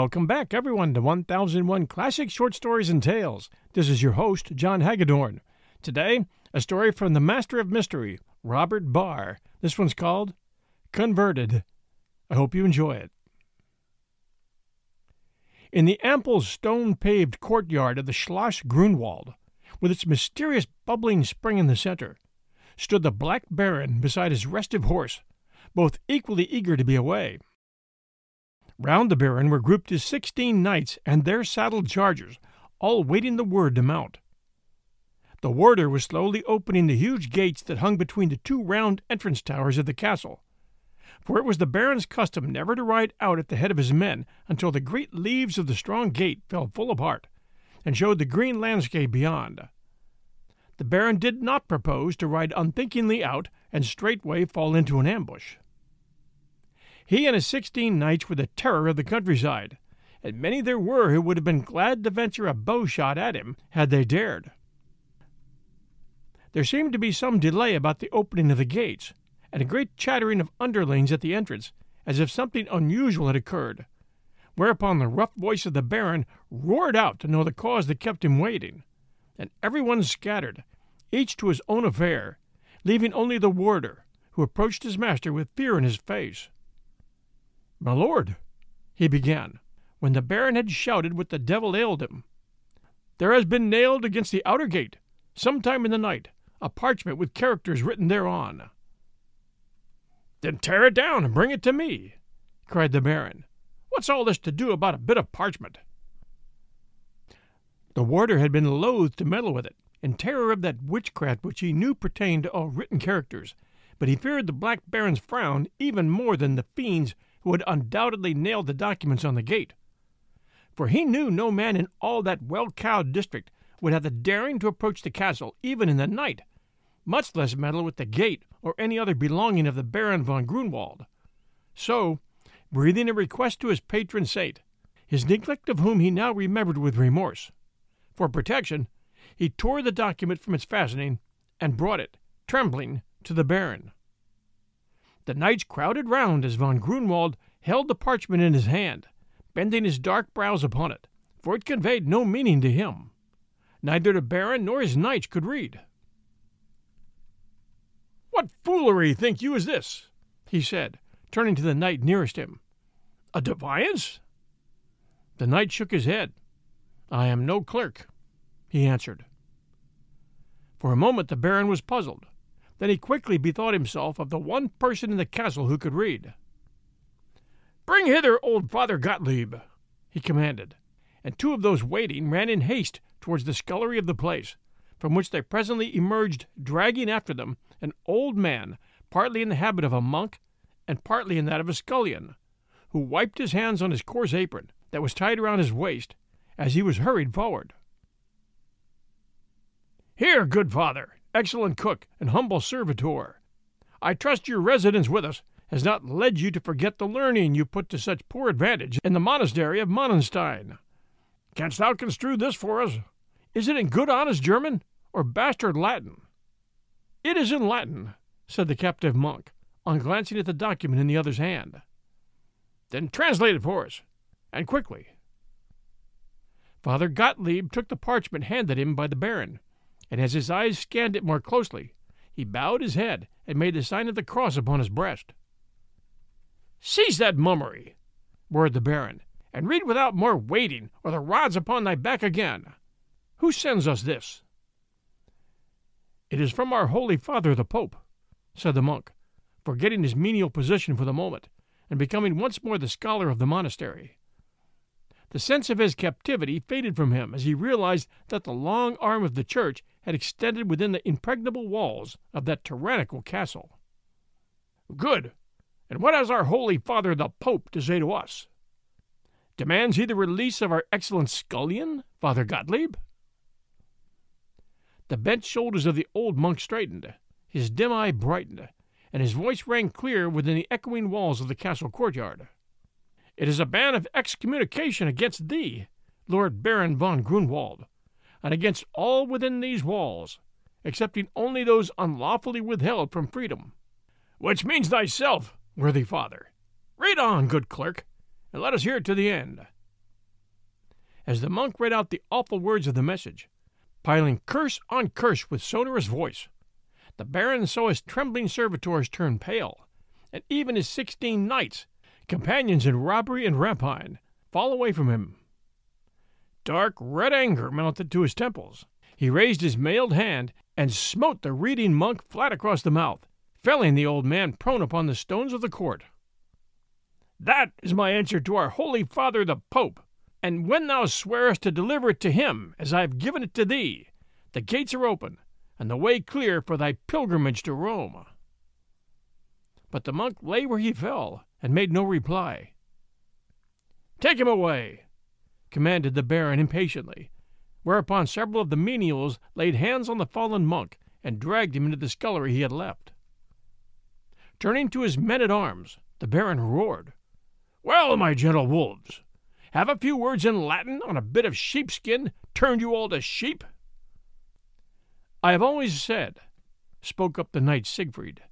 Welcome back, everyone, to 1001 Classic Short Stories and Tales. This is your host, John Hagedorn. Today, a story from the master of mystery, Robert Barr. This one's called Converted. I hope you enjoy it. In the ample stone paved courtyard of the Schloss Grunwald, with its mysterious bubbling spring in the center, stood the Black Baron beside his restive horse, both equally eager to be away. Round the Baron were grouped his sixteen knights and their saddled chargers, all waiting the word to mount. The warder was slowly opening the huge gates that hung between the two round entrance towers of the castle, for it was the Baron's custom never to ride out at the head of his men until the great leaves of the strong gate fell full apart and showed the green landscape beyond. The Baron did not propose to ride unthinkingly out and straightway fall into an ambush. He and his sixteen knights were the terror of the countryside, and many there were who would have been glad to venture a bow shot at him had they dared. There seemed to be some delay about the opening of the gates, and a great chattering of underlings at the entrance, as if something unusual had occurred, whereupon the rough voice of the Baron roared out to know the cause that kept him waiting, and every one scattered, each to his own affair, leaving only the warder, who approached his master with fear in his face. My lord, he began, when the Baron had shouted what the devil ailed him. There has been nailed against the outer gate, some time in the night, a parchment with characters written thereon. Then tear it down and bring it to me, cried the Baron. What's all this to do about a bit of parchment? The warder had been loath to meddle with it, in terror of that witchcraft which he knew pertained to all written characters, but he feared the Black Baron's frown even more than the fiends who had undoubtedly nailed the documents on the gate. For he knew no man in all that well cowed district would have the daring to approach the castle even in the night, much less meddle with the gate or any other belonging of the Baron von Grunwald. So, breathing a request to his patron saint, his neglect of whom he now remembered with remorse, for protection, he tore the document from its fastening and brought it, trembling, to the Baron. The knights crowded round as von Grunwald held the parchment in his hand, bending his dark brows upon it, for it conveyed no meaning to him. Neither the Baron nor his knights could read. What foolery think you is this? he said, turning to the knight nearest him. A defiance? The knight shook his head. I am no clerk, he answered. For a moment the Baron was puzzled. Then he quickly bethought himself of the one person in the castle who could read. Bring hither old Father Gottlieb, he commanded, and two of those waiting ran in haste towards the scullery of the place, from which they presently emerged, dragging after them, an old man, partly in the habit of a monk and partly in that of a scullion, who wiped his hands on his coarse apron that was tied around his waist as he was hurried forward. Here, good father, excellent cook, and humble servitor, I trust your residence with us has not led you to forget the learning you put to such poor advantage in the monastery of Monenstein. Canst thou construe this for us? Is it in good honest German or bastard Latin? It is in Latin, said the captive monk, on glancing at the document in the other's hand. Then translate it for us, and quickly. Father Gottlieb took the parchment handed him by the Baron, and as his eyes scanned it more closely, he bowed his head and made the sign of the cross upon his breast. Seize that mummery, roared the Baron, and read without more waiting, or the rod's upon thy back again. Who sends us this? It is from our Holy Father the Pope, said the monk, forgetting his menial position for the moment, and becoming once more the scholar of the monastery. The sense of his captivity faded from him as he realized that the long arm of the church had extended within the impregnable walls of that tyrannical castle. Good! And what has our Holy Father the Pope to say to us? Demands he the release of our excellent scullion, Father Gottlieb? The bent shoulders of the old monk straightened, his dim eye brightened, and his voice rang clear within the echoing walls of the castle courtyard. It is a ban of excommunication against thee, Lord Baron von Grunwald, and against all within these walls, excepting only those unlawfully withheld from freedom. Which means thyself, worthy father. Read on, good clerk, and let us hear it to the end. as the monk read out the awful words of the message, piling curse on curse with sonorous voice. The Baron saw his trembling servitors turn pale, and even his sixteen knights, companions in robbery and rapine, fall away from him. Dark red anger mounted to his temples. He raised his mailed hand and smote the reading monk flat across the mouth, felling the old man prone upon the stones of the court. That is my answer to our holy father the Pope, and when thou swearest to deliver it to him as I have given it to thee, the gates are open, and the way clear for thy pilgrimage to Rome. But the monk lay where he fell, and made no reply. Take him away, commanded the baron impatiently, whereupon several of the menials laid hands on the fallen monk and dragged him into the scullery he had left. Turning to his men at arms, the baron roared, Well, my gentle wolves, have a few words in Latin on a bit of sheepskin turned you all to sheep? I have always said, spoke up the knight Siegfried,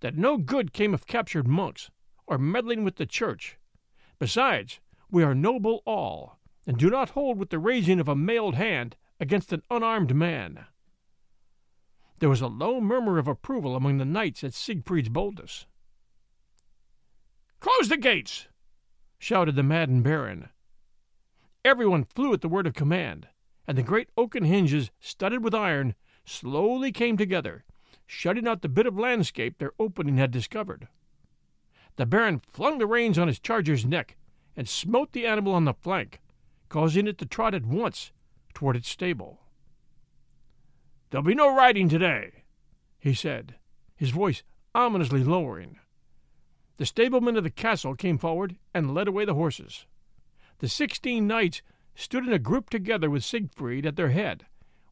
that no good came of captured monks or meddling with the church. Besides, we are noble all, and do not hold with the raising of a mailed hand against an unarmed man. There was a low murmur of approval among the knights at Siegfried's boldness. Close the gates! shouted the maddened baron. Everyone flew at the word of command, and the great oaken hinges, studded with iron, slowly came together, shutting out the bit of landscape their opening had discovered. The baron flung the reins on his charger's neck and smote the animal on the flank, causing it to trot at once toward its stable. There'll be no riding today, he said, his voice ominously lowering. The stablemen of the castle came forward and led away the horses. The sixteen knights stood in a group together with Siegfried at their head,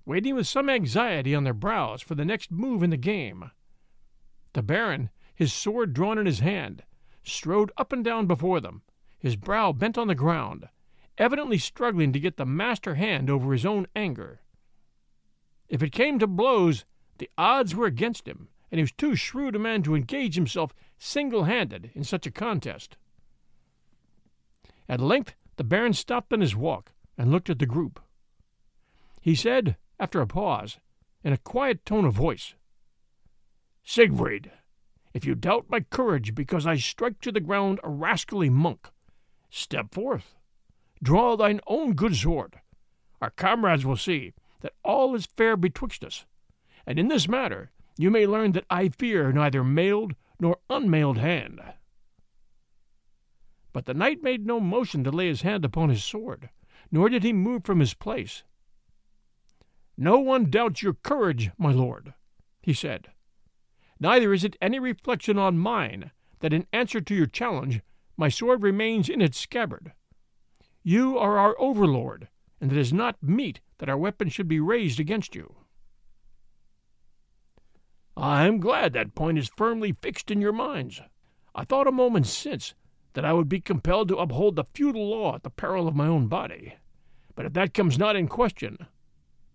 waiting with some anxiety on their brows for the next move in the game. The baron, his sword drawn in his hand, strode up and down before them, his brow bent on the ground, evidently struggling to get the master hand over his own anger. If it came to blows, the odds were against him, and he was too shrewd a man to engage himself single handed in such a contest. At length the Baron stopped in his walk and looked at the group. He said, after a pause, in a quiet tone of voice, Siegfried, if you doubt my courage because I strike to the ground a rascally monk, step forth. Draw thine own good sword. Our comrades will see that all is fair betwixt us, and in this matter you may learn that I fear neither mailed nor unmailed hand. But the knight made no motion to lay his hand upon his sword, nor did he move from his place. No one doubts your courage, my lord, he said. Neither is it any reflection on mine that in answer to your challenge my sword remains in its scabbard. You are our overlord, and it is not meet that our weapon should be raised against you. I am glad that point is firmly fixed in your minds. I thought a moment since that I would be compelled to uphold the feudal law at the peril of my own body. But if that comes not in question,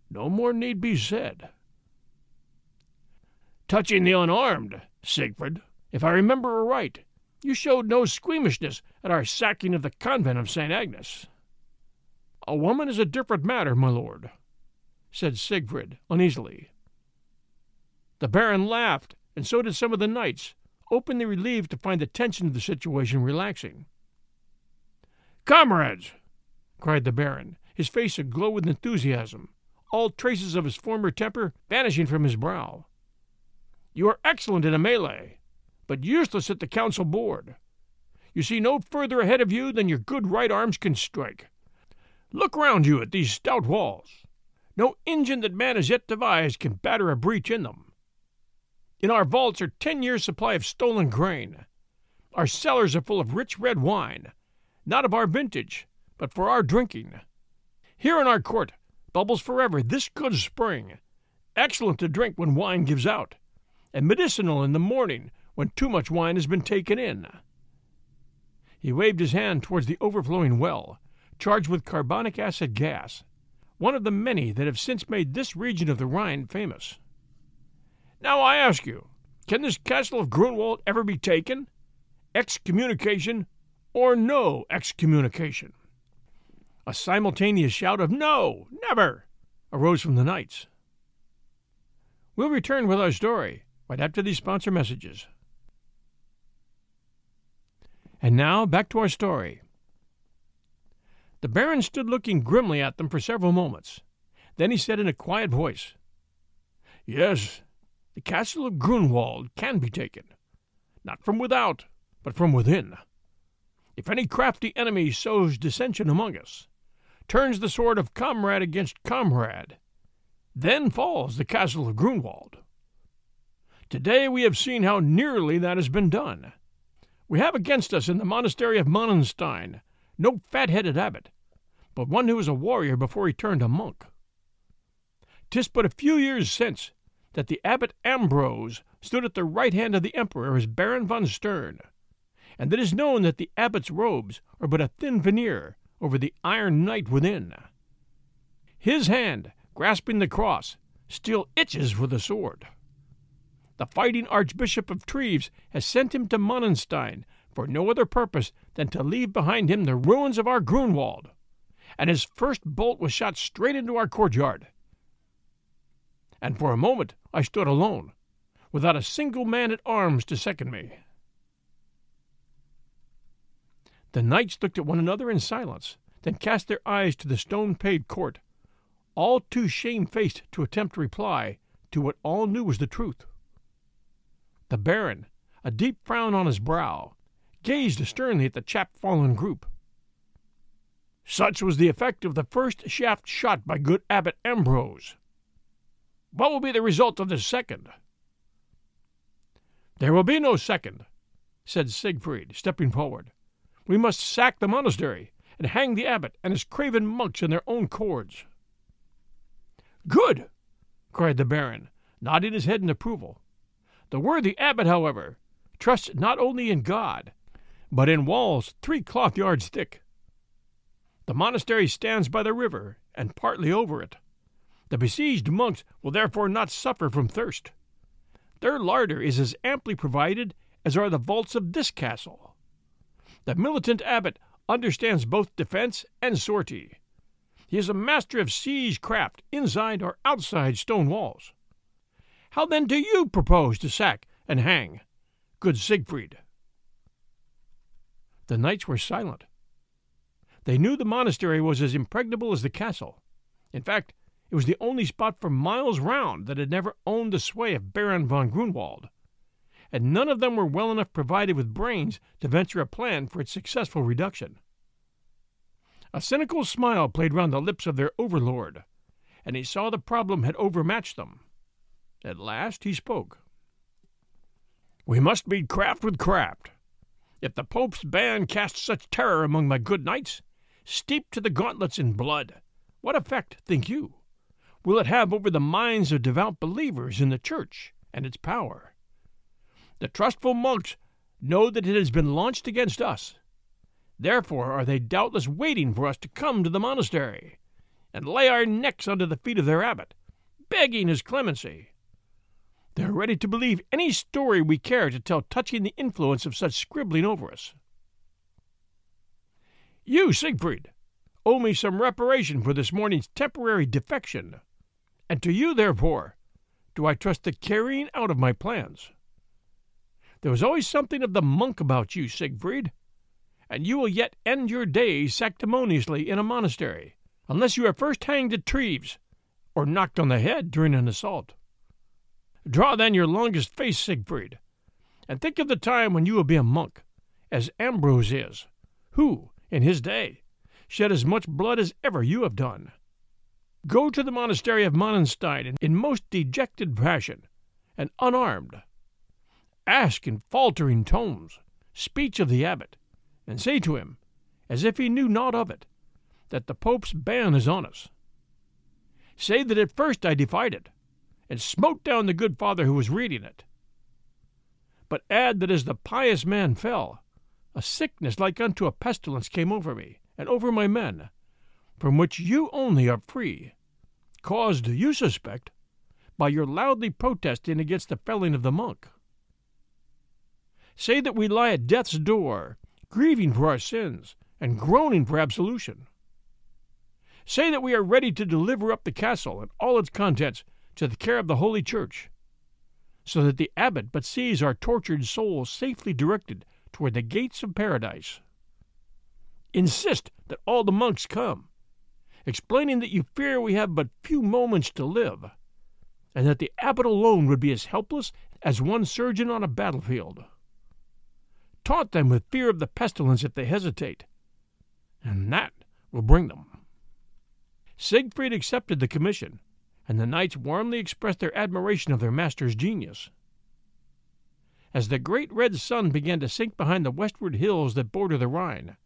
no more need be said. Touching the unarmed, Siegfried, if I remember aright, you showed no squeamishness at our sacking of the convent of St. Agnes. A woman is a different matter, my lord, said Siegfried uneasily. The baron laughed, and so did some of the knights, openly relieved to find the tension of the situation relaxing. Comrades, cried the baron, his face aglow with enthusiasm, all traces of his former temper vanishing from his brow. You are excellent in a melee, but useless at the council board. You see no further ahead of you than your good right arms can strike. Look round you at these stout walls. No engine that man has yet devised can batter a breach in them. In our vaults are ten years' supply of stolen grain. Our cellars are full of rich red wine, not of our vintage, but for our drinking. Here in our court bubbles forever this good spring, excellent to drink when wine gives out, and medicinal in the morning when too much wine has been taken in. He waved his hand towards the overflowing well, charged with carbonic acid gas, one of the many that have since made this region of the Rhine famous. Now I ask you, can this castle of Grunwald ever be taken? Excommunication or no excommunication? A simultaneous shout of No! Never! arose from the knights. We'll return with our story right after these sponsor messages. And now back to our story. The Baron stood looking grimly at them for several moments. Then he said in a quiet voice, Yes, the castle of Grunwald can be taken, not from without, but from within. If any crafty enemy sows dissension among us, turns the sword of comrade against comrade, then falls the castle of Grunwald. Today we have seen how nearly that has been done. We have against us in the monastery of Monenstein no fat headed abbot, but one who was a warrior before he turned a monk. 'Tis but a few years since that the abbot Ambrose stood at the right hand of the emperor as Baron von Stern, and it is known that the abbot's robes are but a thin veneer over the iron knight within. His hand, grasping the cross, still itches for the sword. The fighting Archbishop of Treves has sent him to Monenstein for no other purpose than to leave behind him the ruins of our Grunwald, and his first bolt was shot straight into our courtyard. And for a moment I stood alone, without a single man at arms to second me. The knights looked at one another in silence, then cast their eyes to the stone paved court, all too shamefaced to attempt reply to what all knew was the truth. The Baron, a deep frown on his brow, gazed sternly at the chapfallen group. Such was the effect of the first shaft shot by good Abbot Ambrose. What will be the result of the second? There will be no second, said Siegfried, stepping forward. We must sack the monastery and hang the abbot and his craven monks in their own cords. Good! cried the baron, nodding his head in approval. The worthy abbot, however, trusts not only in God, but in walls three cloth yards thick. The monastery stands by the river and partly over it. The besieged monks will therefore not suffer from thirst. Their larder is as amply provided as are the vaults of this castle. The militant abbot understands both defense and sortie. He is a master of siege craft inside or outside stone walls. How then do you propose to sack and hang, good Siegfried? The knights were silent. They knew the monastery was as impregnable as the castle. In fact, it was the only spot for miles round that had never owned the sway of Baron von Grunwald, and none of them were well enough provided with brains to venture a plan for its successful reduction. A cynical smile played round the lips of their overlord, and he saw the problem had overmatched them. At last he spoke. We must meet craft with craft. If the Pope's ban casts such terror among my good knights, steeped to the gauntlets in blood, what effect, think you, will it have over the minds of devout believers in the Church and its power? The trustful monks know that it has been launched against us. Therefore are they doubtless waiting for us to come to the monastery and lay our necks under the feet of their abbot, begging his clemency. They are ready to believe any story we care to tell touching the influence of such scribbling over us. You, Siegfried, owe me some reparation for this morning's temporary defection, and to you, therefore, do I trust the carrying out of my plans. There was always something of the monk about you, Siegfried, and you will yet end your days sanctimoniously in a monastery, unless you are first hanged at Treves or knocked on the head during an assault. Draw then your longest face, Siegfried, and think of the time when you will be a monk, as Ambrose is, who, in his day, shed as much blood as ever you have done. Go to the monastery of Monenstein in most dejected fashion, and unarmed. Ask in faltering tones speech of the abbot, and say to him, as if he knew naught of it, that the Pope's ban is on us. Say that at first I defied it, and smote down the good father who was reading it. But add that as the pious man fell, a sickness like unto a pestilence came over me, and over my men, from which you only are free, caused, you suspect, by your loudly protesting against the felling of the monk. Say that we lie at death's door, grieving for our sins, and groaning for absolution. Say that we are ready to deliver up the castle and all its contents to the care of the Holy Church, so that the abbot but sees our tortured souls safely directed toward the gates of paradise. Insist that all the monks come, explaining that you fear we have but few moments to live, and that the abbot alone would be as helpless as one surgeon on a battlefield. Taunt them with fear of the pestilence if they hesitate, and that will bring them. Siegfried accepted the commission, and the knights warmly expressed their admiration of their master's genius. As the great red sun began to sink behind the westward hills that border the Rhine,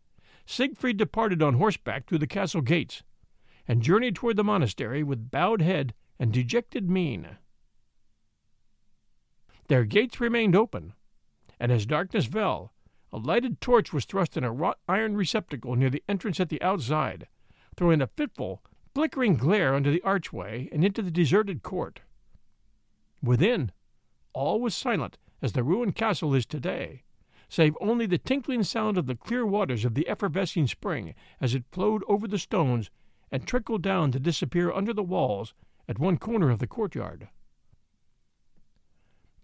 Siegfried departed on horseback through the castle gates, and journeyed toward the monastery with bowed head and dejected mien. Their gates remained open, and as darkness fell, a lighted torch was thrust in a wrought iron receptacle near the entrance at the outside, throwing a fitful, flickering glare under the archway and into the deserted court. Within, all was silent as the ruined castle is today, save only the tinkling sound of the clear waters of the effervescing spring as it flowed over the stones and trickled down to disappear under the walls at one corner of the courtyard.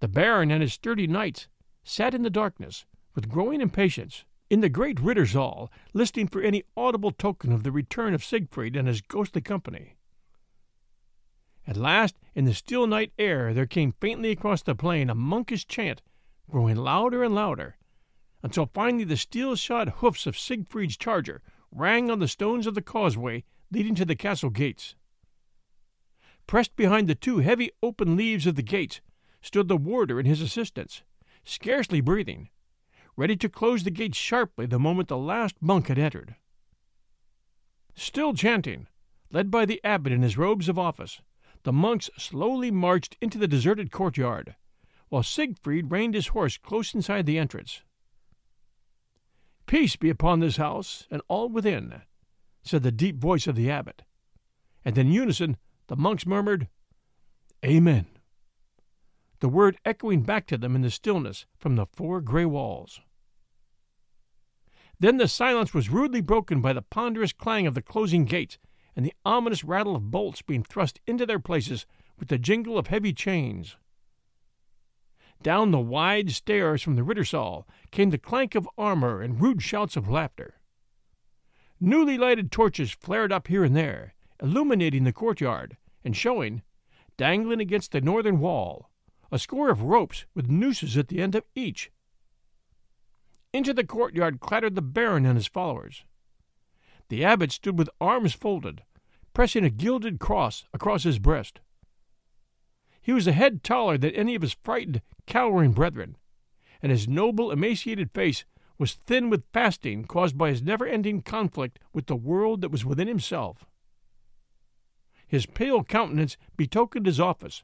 The Baron and his sturdy knights sat in the darkness, with growing impatience, in the great Rittersaal, listening for any audible token of the return of Siegfried and his ghostly company. At last, in the still night air, there came faintly across the plain a monkish chant, growing louder and louder, until finally the steel shod hoofs of Siegfried's charger rang on the stones of the causeway leading to the castle gates. Pressed behind the two heavy open leaves of the gates stood the warder and his assistants, scarcely breathing, ready to close the gates sharply the moment the last monk had entered. Still chanting, led by the abbot in his robes of office, the monks slowly marched into the deserted courtyard, while Siegfried reined his horse close inside the entrance. Peace be upon this house and all within, said the deep voice of the abbot, and in unison the monks murmured, Amen the word echoing back to them in the stillness from the four gray walls. Then the silence was rudely broken by the ponderous clang of the closing gates and the ominous rattle of bolts being thrust into their places with the jingle of heavy chains. Down the wide stairs from the Rittersaal came the clank of armor and rude shouts of laughter. Newly lighted torches flared up here and there, illuminating the courtyard and showing, dangling against the northern wall, a score of ropes with nooses at the end of each. Into the courtyard clattered the Baron and his followers. The abbot stood with arms folded, pressing a gilded cross across his breast. He was a head taller than any of his frightened, cowering brethren, and his noble, emaciated face was thin with fasting caused by his never ending conflict with the world that was within himself. His pale countenance betokened his office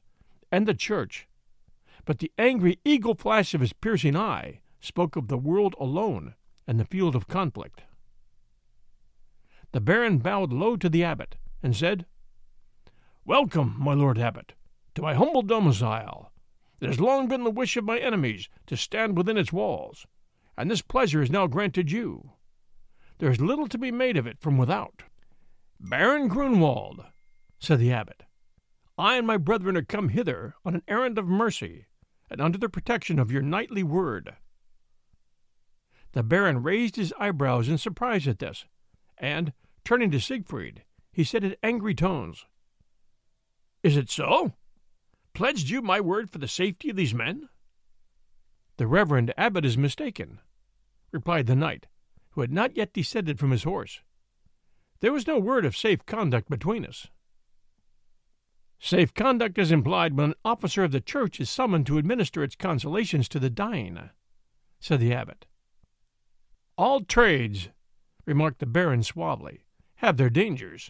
and the church, but the angry eagle flash of his piercing eye spoke of the world alone and the field of conflict. The baron bowed low to the abbot and said, Welcome, my lord abbot, to my humble domicile. It has long been the wish of my enemies to stand within its walls, and this pleasure is now granted you. There is little to be made of it from without. Baron Grunwald, said the abbot, I and my brethren are come hither on an errand of mercy and under the protection of your knightly word. The baron raised his eyebrows in surprise at this, and, turning to Siegfried, he said in angry tones, Is it so? Pledged you my word for the safety of these men? The reverend abbot is mistaken, replied the knight, who had not yet descended from his horse. There was no word of safe conduct between us. Safe conduct is implied when an officer of the church is summoned to administer its consolations to the dying, said the abbot. All trades, remarked the baron suavely, have their dangers,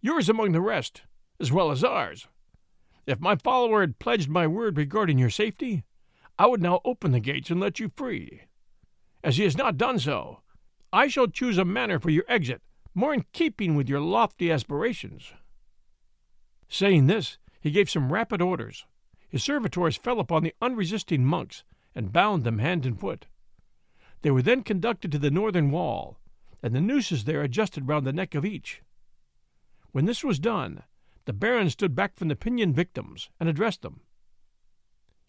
yours among the rest, as well as ours. If my follower had pledged my word regarding your safety, I would now open the gates and let you free. As he has not done so, I shall choose a manner for your exit more in keeping with your lofty aspirations. Saying this, he gave some rapid orders. His servitors fell upon the unresisting monks and bound them hand and foot. They were then conducted to the northern wall, and the nooses there adjusted round the neck of each. When this was done, the Baron stood back from the pinioned victims and addressed them.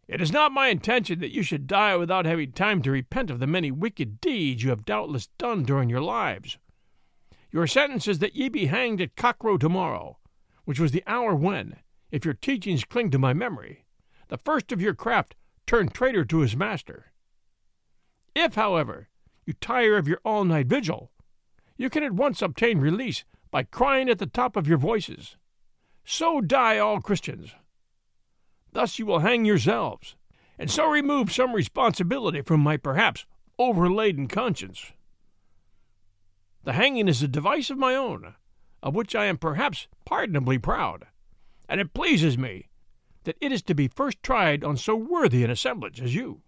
It is not my intention that you should die without having time to repent of the many wicked deeds you have doubtless done during your lives. Your sentence is that ye be hanged at cockcrow tomorrow, which was the hour when, if your teachings cling to my memory, the first of your craft turned traitor to his master. If, however, you tire of your all night vigil, you can at once obtain release by crying at the top of your voices, So die all Christians! Thus you will hang yourselves, and so remove some responsibility from my perhaps overladen conscience. The hanging is a device of my own, of which I am perhaps pardonably proud, and it pleases me that it is to be first tried on so worthy an assemblage as you.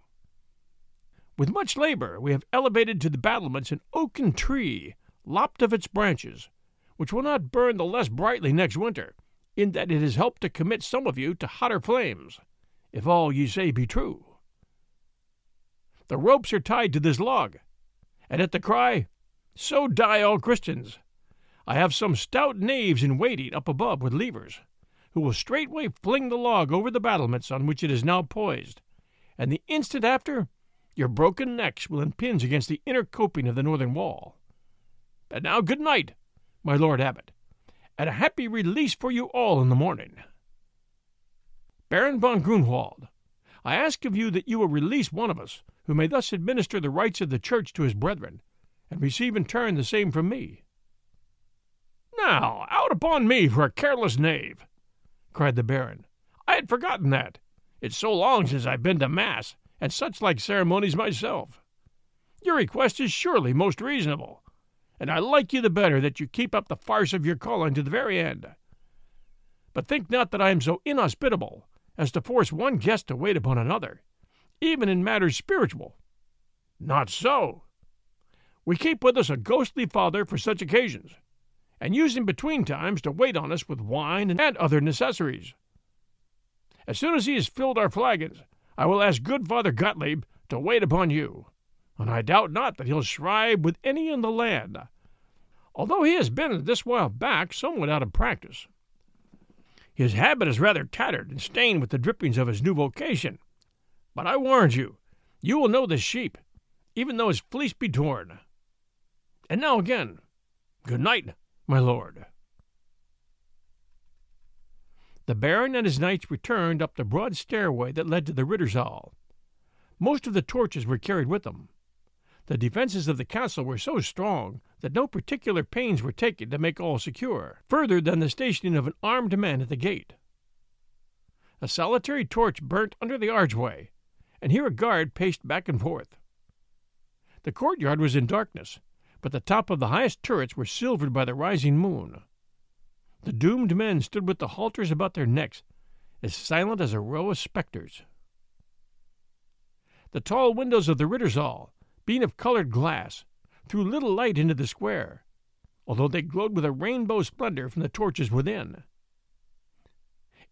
With much labor we have elevated to the battlements an oaken tree, lopped of its branches, which will not burn the less brightly next winter, in that it has helped to commit some of you to hotter flames, if all ye say be true. The ropes are tied to this log, and at the cry, So die all Christians, I have some stout knaves in waiting up above with levers, who will straightway fling the log over the battlements on which it is now poised, and the instant after your broken necks will impinge against the inner coping of the northern wall. And now good night, my lord abbot, and a happy release for you all in the morning. Baron von Grunwald, I ask of you that you will release one of us, who may thus administer the rites of the Church to his brethren, and receive in turn the same from me. Now, out upon me for a careless knave! cried the Baron. I had forgotten that. It's so long since I've been to Mass, and such like ceremonies myself. Your request is surely most reasonable, and I like you the better that you keep up the farce of your calling to the very end. But think not that I am so inhospitable as to force one guest to wait upon another, even in matters spiritual. Not so. We keep with us a ghostly father for such occasions, and use him between times to wait on us with wine and other necessaries. As soon as he has filled our flagons, I will ask good Father Gottlieb to wait upon you, and I doubt not that he'll shrive with any in the land although he has been this while back somewhat out of practice. His habit is rather tattered and stained with the drippings of his new vocation. But I warrant you, you will know this sheep, even though his fleece be torn. And now again, good night, my lord. The Baron and his knights returned up the broad stairway that led to the Rittersaal. Most of the torches were carried with them, the defenses of the castle were so strong that no particular pains were taken to make all secure, further than the stationing of an armed man at the gate. A solitary torch burnt under the archway, and here a guard paced back and forth. The courtyard was in darkness, but the top of the highest turrets were silvered by the rising moon. The doomed men stood with the halters about their necks, as silent as a row of spectres. The tall windows of the Rittersaal being of colored glass, threw little light into the square, although they glowed with a rainbow splendor from the torches within.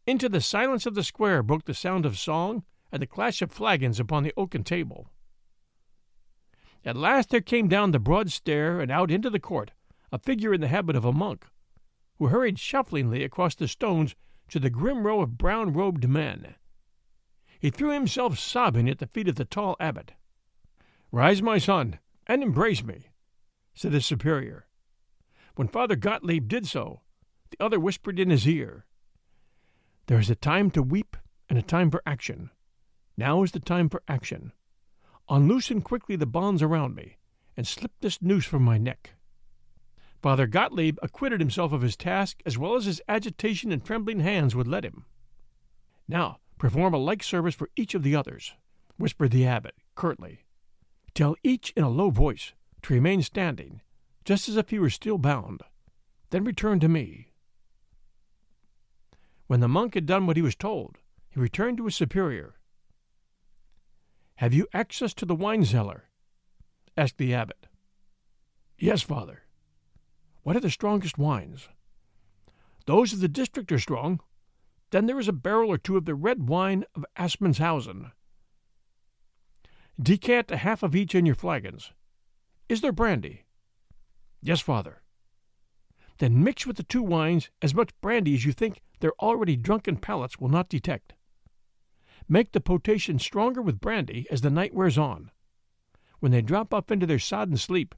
Into the silence of the square broke the sound of song and the clash of flagons upon the oaken table. At last there came down the broad stair and out into the court a figure in the habit of a monk, who hurried shufflingly across the stones to the grim row of brown robed men. He threw himself sobbing at the feet of the tall abbot. Rise, my son, and embrace me, said his superior. When Father Gottlieb did so, the other whispered in his ear, There is a time to weep and a time for action. Now is the time for action. Unloosen quickly the bonds around me, and slip this noose from my neck. Father Gottlieb acquitted himself of his task as well as his agitation and trembling hands would let him. Now perform a like service for each of the others, whispered the abbot curtly. Tell each in a low voice to remain standing, just as if he were still bound. Then return to me. When the monk had done what he was told, he returned to his superior. Have you access to the wine cellar? asked the abbot. Yes, father. What are the strongest wines? Those of the district are strong. Then there is a barrel or two of the red wine of Assmannshausen. Decant a half of each in your flagons. Is there brandy? Yes, father. Then mix with the two wines as much brandy as you think their already drunken palates will not detect. Make the potation stronger with brandy as the night wears on. When they drop off into their sodden sleep,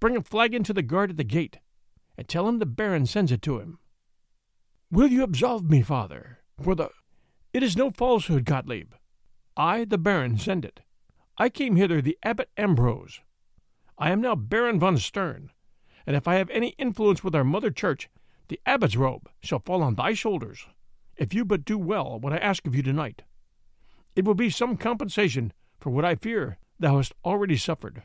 bring a flagon to the guard at the gate, and tell him the Baron sends it to him. Will you absolve me, father, for the... It is no falsehood, Gottlieb. I, the Baron, send it. I came hither the Abbot Ambrose. I am now Baron von Stern, and if I have any influence with our mother church, the abbot's robe shall fall on thy shoulders, if you but do well what I ask of you tonight. It will be some compensation for what I fear thou hast already suffered.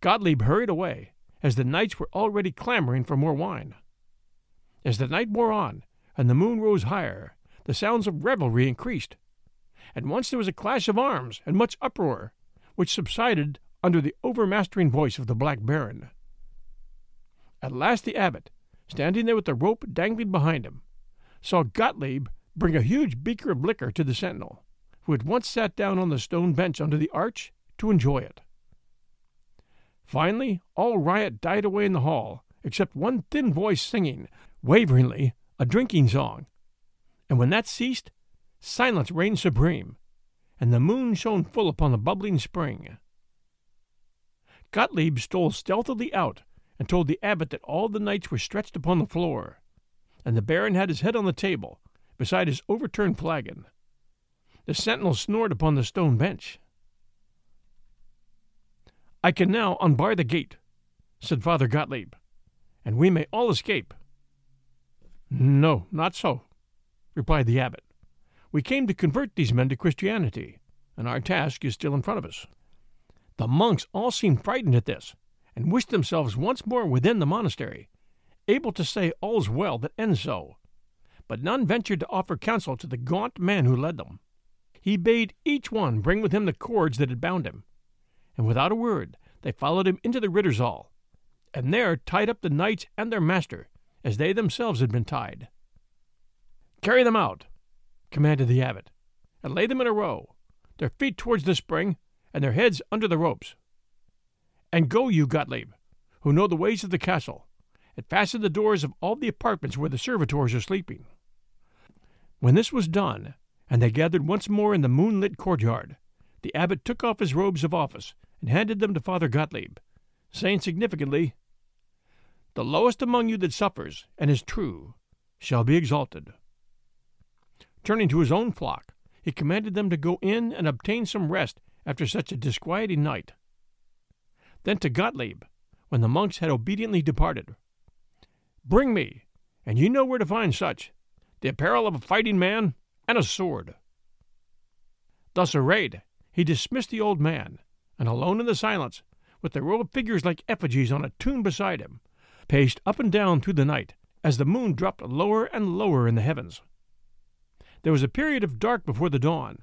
Gottlieb hurried away, as the knights were already clamoring for more wine. As the night wore on, and the moon rose higher, the sounds of revelry increased. At once there was a clash of arms and much uproar, which subsided under the overmastering voice of the Black Baron. At last the abbot, standing there with the rope dangling behind him, saw Gottlieb bring a huge beaker of liquor to the sentinel, who at once sat down on the stone bench under the arch to enjoy it. Finally, all riot died away in the hall, except one thin voice singing, waveringly, a drinking song. And when that ceased, silence reigned supreme, and the moon shone full upon the bubbling spring. Gottlieb stole stealthily out and told the abbot that all the knights were stretched upon the floor, and the baron had his head on the table, beside his overturned flagon. The sentinel snored upon the stone bench. I can now unbar the gate, said Father Gottlieb, and we may all escape. No, not so, replied the abbot. We came to convert these men to Christianity, and our task is still in front of us. The monks all seemed frightened at this, and wished themselves once more within the monastery, able to say all's well that ends so. But none ventured to offer counsel to the gaunt man who led them. He bade each one bring with him the cords that had bound him, and without a word they followed him into the Rittersaal, and there tied up the knights and their master, as they themselves had been tied. Carry them out, commanded the abbot, and lay them in a row, their feet towards the spring, and their heads under the ropes. And go you, Gottlieb, who know the ways of the castle, and fasten the doors of all the apartments where the servitors are sleeping. When this was done, and they gathered once more in the moonlit courtyard, the abbot took off his robes of office and handed them to Father Gottlieb, saying significantly, The lowest among you that suffers and is true shall be exalted. Turning to his own flock, he commanded them to go in and obtain some rest after such a disquieting night. Then to Gottlieb, when the monks had obediently departed, Bring me, and you know where to find such, the apparel of a fighting man and a sword. Thus arrayed, he dismissed the old man, and alone in the silence, with the row of figures like effigies on a tomb beside him, paced up and down through the night as the moon dropped lower and lower in the heavens. There was a period of dark before the dawn,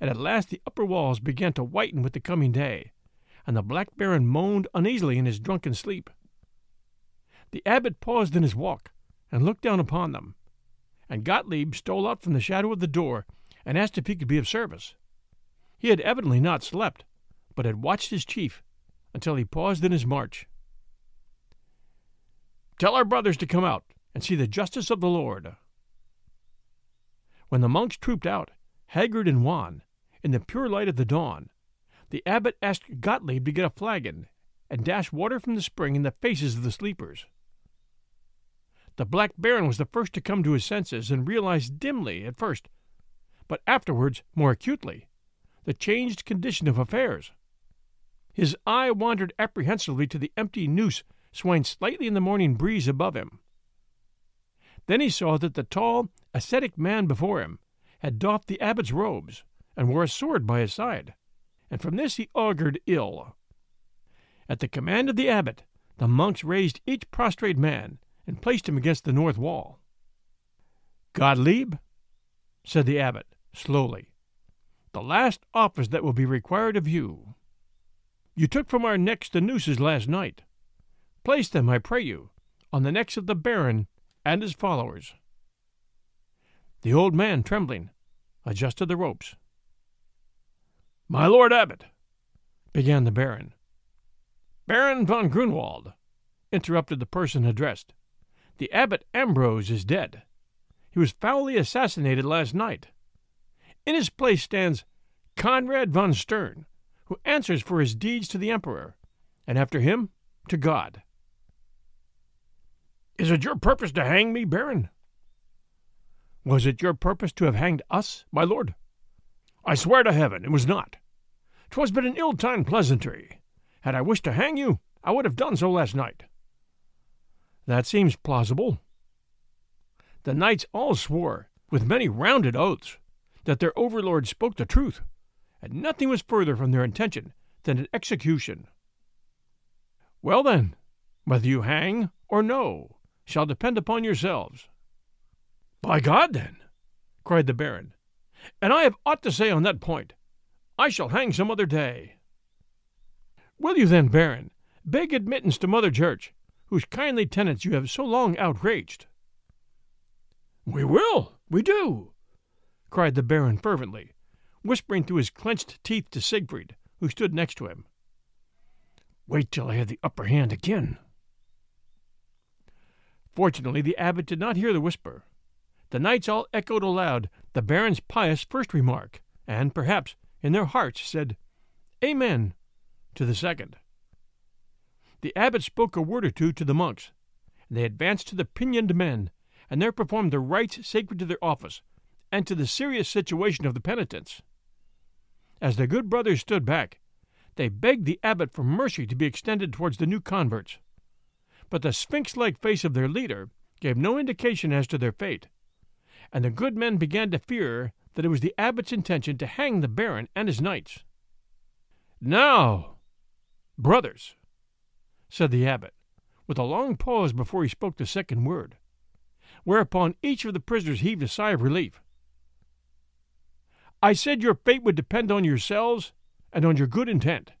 and at last the upper walls began to whiten with the coming day, and the Black Baron moaned uneasily in his drunken sleep. The abbot paused in his walk and looked down upon them, and Gottlieb stole out from the shadow of the door and asked if he could be of service. He had evidently not slept, but had watched his chief until he paused in his march. Tell our brothers to come out and see the justice of the Lord. When the monks trooped out, haggard and wan, in the pure light of the dawn, the abbot asked Gottlieb to get a flagon and dash water from the spring in the faces of the sleepers. The Black Baron was the first to come to his senses and realized dimly at first, but afterwards more acutely, the changed condition of affairs. His eye wandered apprehensively to the empty noose swaying slightly in the morning breeze above him. Then he saw that the tall, ascetic man before him had doffed the abbot's robes and wore a sword by his side and from this he augured ill. At the command of the abbot, the monks raised each prostrate man and placed him against the north wall. Gottlieb, said the abbot, slowly, the last office that will be required of you. You took from our necks the nooses last night. Place them, I pray you, on the necks of the baron and his followers. The old man, trembling, adjusted the ropes. My lord abbot, began the baron. Baron von Grunwald, interrupted the person addressed. The abbot Ambrose is dead. He was foully assassinated last night. In his place stands Conrad von Stern, who answers for his deeds to the Emperor, and after him, to God. Is it your purpose to hang me, Baron? Was it your purpose to have hanged us, my lord? I swear to heaven it was not. 'Twas but an ill-timed pleasantry. Had I wished to hang you, I would have done so last night. That seems plausible. The knights all swore, with many rounded oaths, that their overlord spoke the truth, and nothing was further from their intention than an execution. Well, then, whether you hang or no shall depend upon yourselves. By God, then, cried the Baron, and I have aught to say on that point. I shall hang some other day. Will you then, Baron, beg admittance to Mother Church, whose kindly tenets you have so long outraged? We will, we do, cried the Baron fervently, whispering through his clenched teeth to Siegfried, who stood next to him. Wait till I have the upper hand again. Fortunately, the abbot did not hear the whisper. The knights all echoed aloud the Baron's pious first remark, and perhaps in their hearts said, Amen, to the second. The abbot spoke a word or two to the monks, and they advanced to the pinioned men, and there performed the rites sacred to their office, and to the serious situation of the penitents. As the good brothers stood back, they begged the abbot for mercy to be extended towards the new converts. But the sphinx like face of their leader gave no indication as to their fate, and the good men began to fear that it was the abbot's intention to hang the baron and his knights. Now, brothers, said the abbot, with a long pause before he spoke the second word, whereupon each of the prisoners heaved a sigh of relief. I said your fate would depend on yourselves and on your good intent.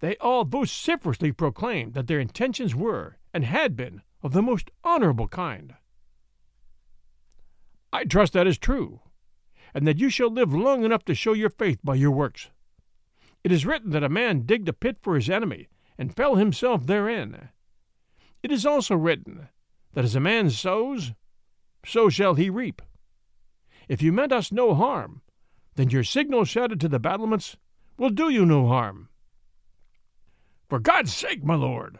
They all vociferously proclaimed that their intentions were and had been of the most honorable kind. I trust that is true, and that you shall live long enough to show your faith by your works. It is written that a man digged a pit for his enemy and fell himself therein. It is also written that as a man sows, so shall he reap. If you meant us no harm, then your signal shouted to the battlements will do you no harm. For God's sake, my lord,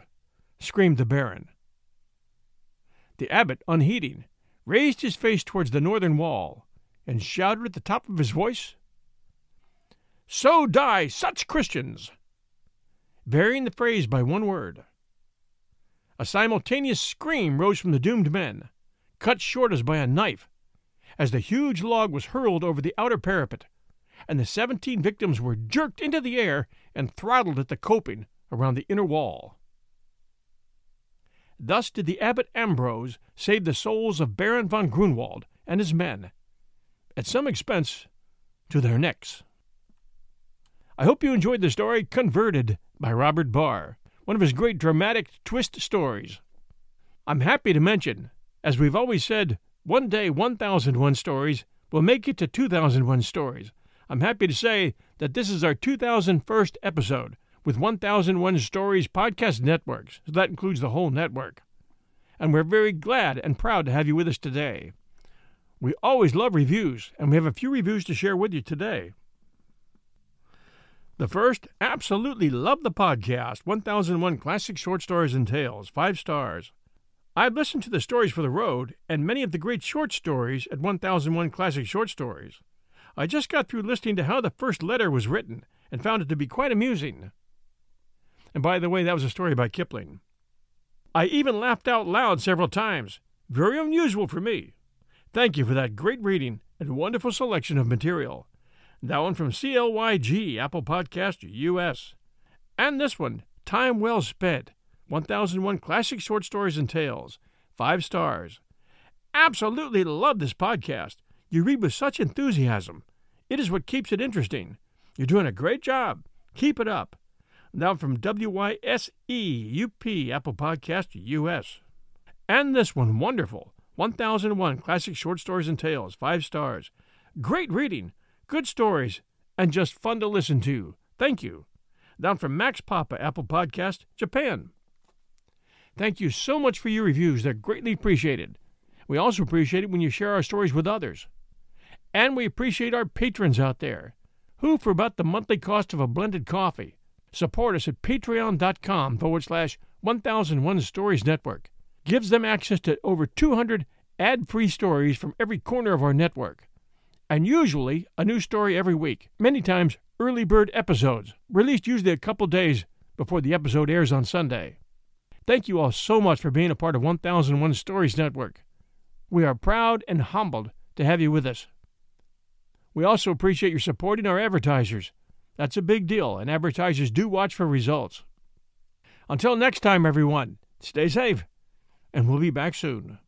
screamed the baron. The abbot, unheeding, raised his face towards the northern wall and shouted at the top of his voice, So die such Christians! varying the phrase by one word. A simultaneous scream rose from the doomed men, cut short as by a knife, as the huge log was hurled over the outer parapet, and the seventeen victims were jerked into the air and throttled at the coping around the inner wall. Thus did the abbot Ambrose save the souls of Baron von Grunwald and his men, at some expense to their necks. I hope you enjoyed the story Converted by Robert Barr, one of his great dramatic twist stories. I'm happy to mention, as we've always said, one day 1001 stories will make it to 2001 stories. I'm happy to say that this is our 2001st episode with 1001 Stories podcast networks, so that includes the whole network. And we're very glad and proud to have you with us today. We always love reviews, and we have a few reviews to share with you today. The first, absolutely love the podcast 1001 Classic Short Stories and Tales, five stars. I've listened to the stories for the road and many of the great short stories at 1001 Classic Short Stories. I just got through listening to how the first letter was written and found it to be quite amusing. And by the way, that was a story by Kipling. I even laughed out loud several times. Very unusual for me. Thank you for that great reading and wonderful selection of material. That one from CLYG, Apple Podcast US. And this one, Time Well Spent, 1001 Classic Short Stories and Tales, five stars. Absolutely love this podcast. You read with such enthusiasm. It is what keeps it interesting. You're doing a great job. Keep it up. Now from WYSEUP, Apple Podcast US. And this one, wonderful. 1001 Classic Short Stories and Tales, five stars. Great reading, good stories, and just fun to listen to. Thank you. Down from Max Papa, Apple Podcast, Japan. Thank you so much for your reviews. They're greatly appreciated. We also appreciate it when you share our stories with others. And we appreciate our patrons out there who, for about the monthly cost of a blended coffee, support us at patreon.com forward slash 1001 Stories Network. Gives them access to over 200 ad free stories from every corner of our network. And usually a new story every week, many times early bird episodes, released usually a couple days before the episode airs on Sunday. Thank you all so much for being a part of 1001 Stories Network. We are proud and humbled to have you with us. We also appreciate your supporting our advertisers. That's a big deal, and advertisers do watch for results. Until next time, everyone, stay safe, and we'll be back soon.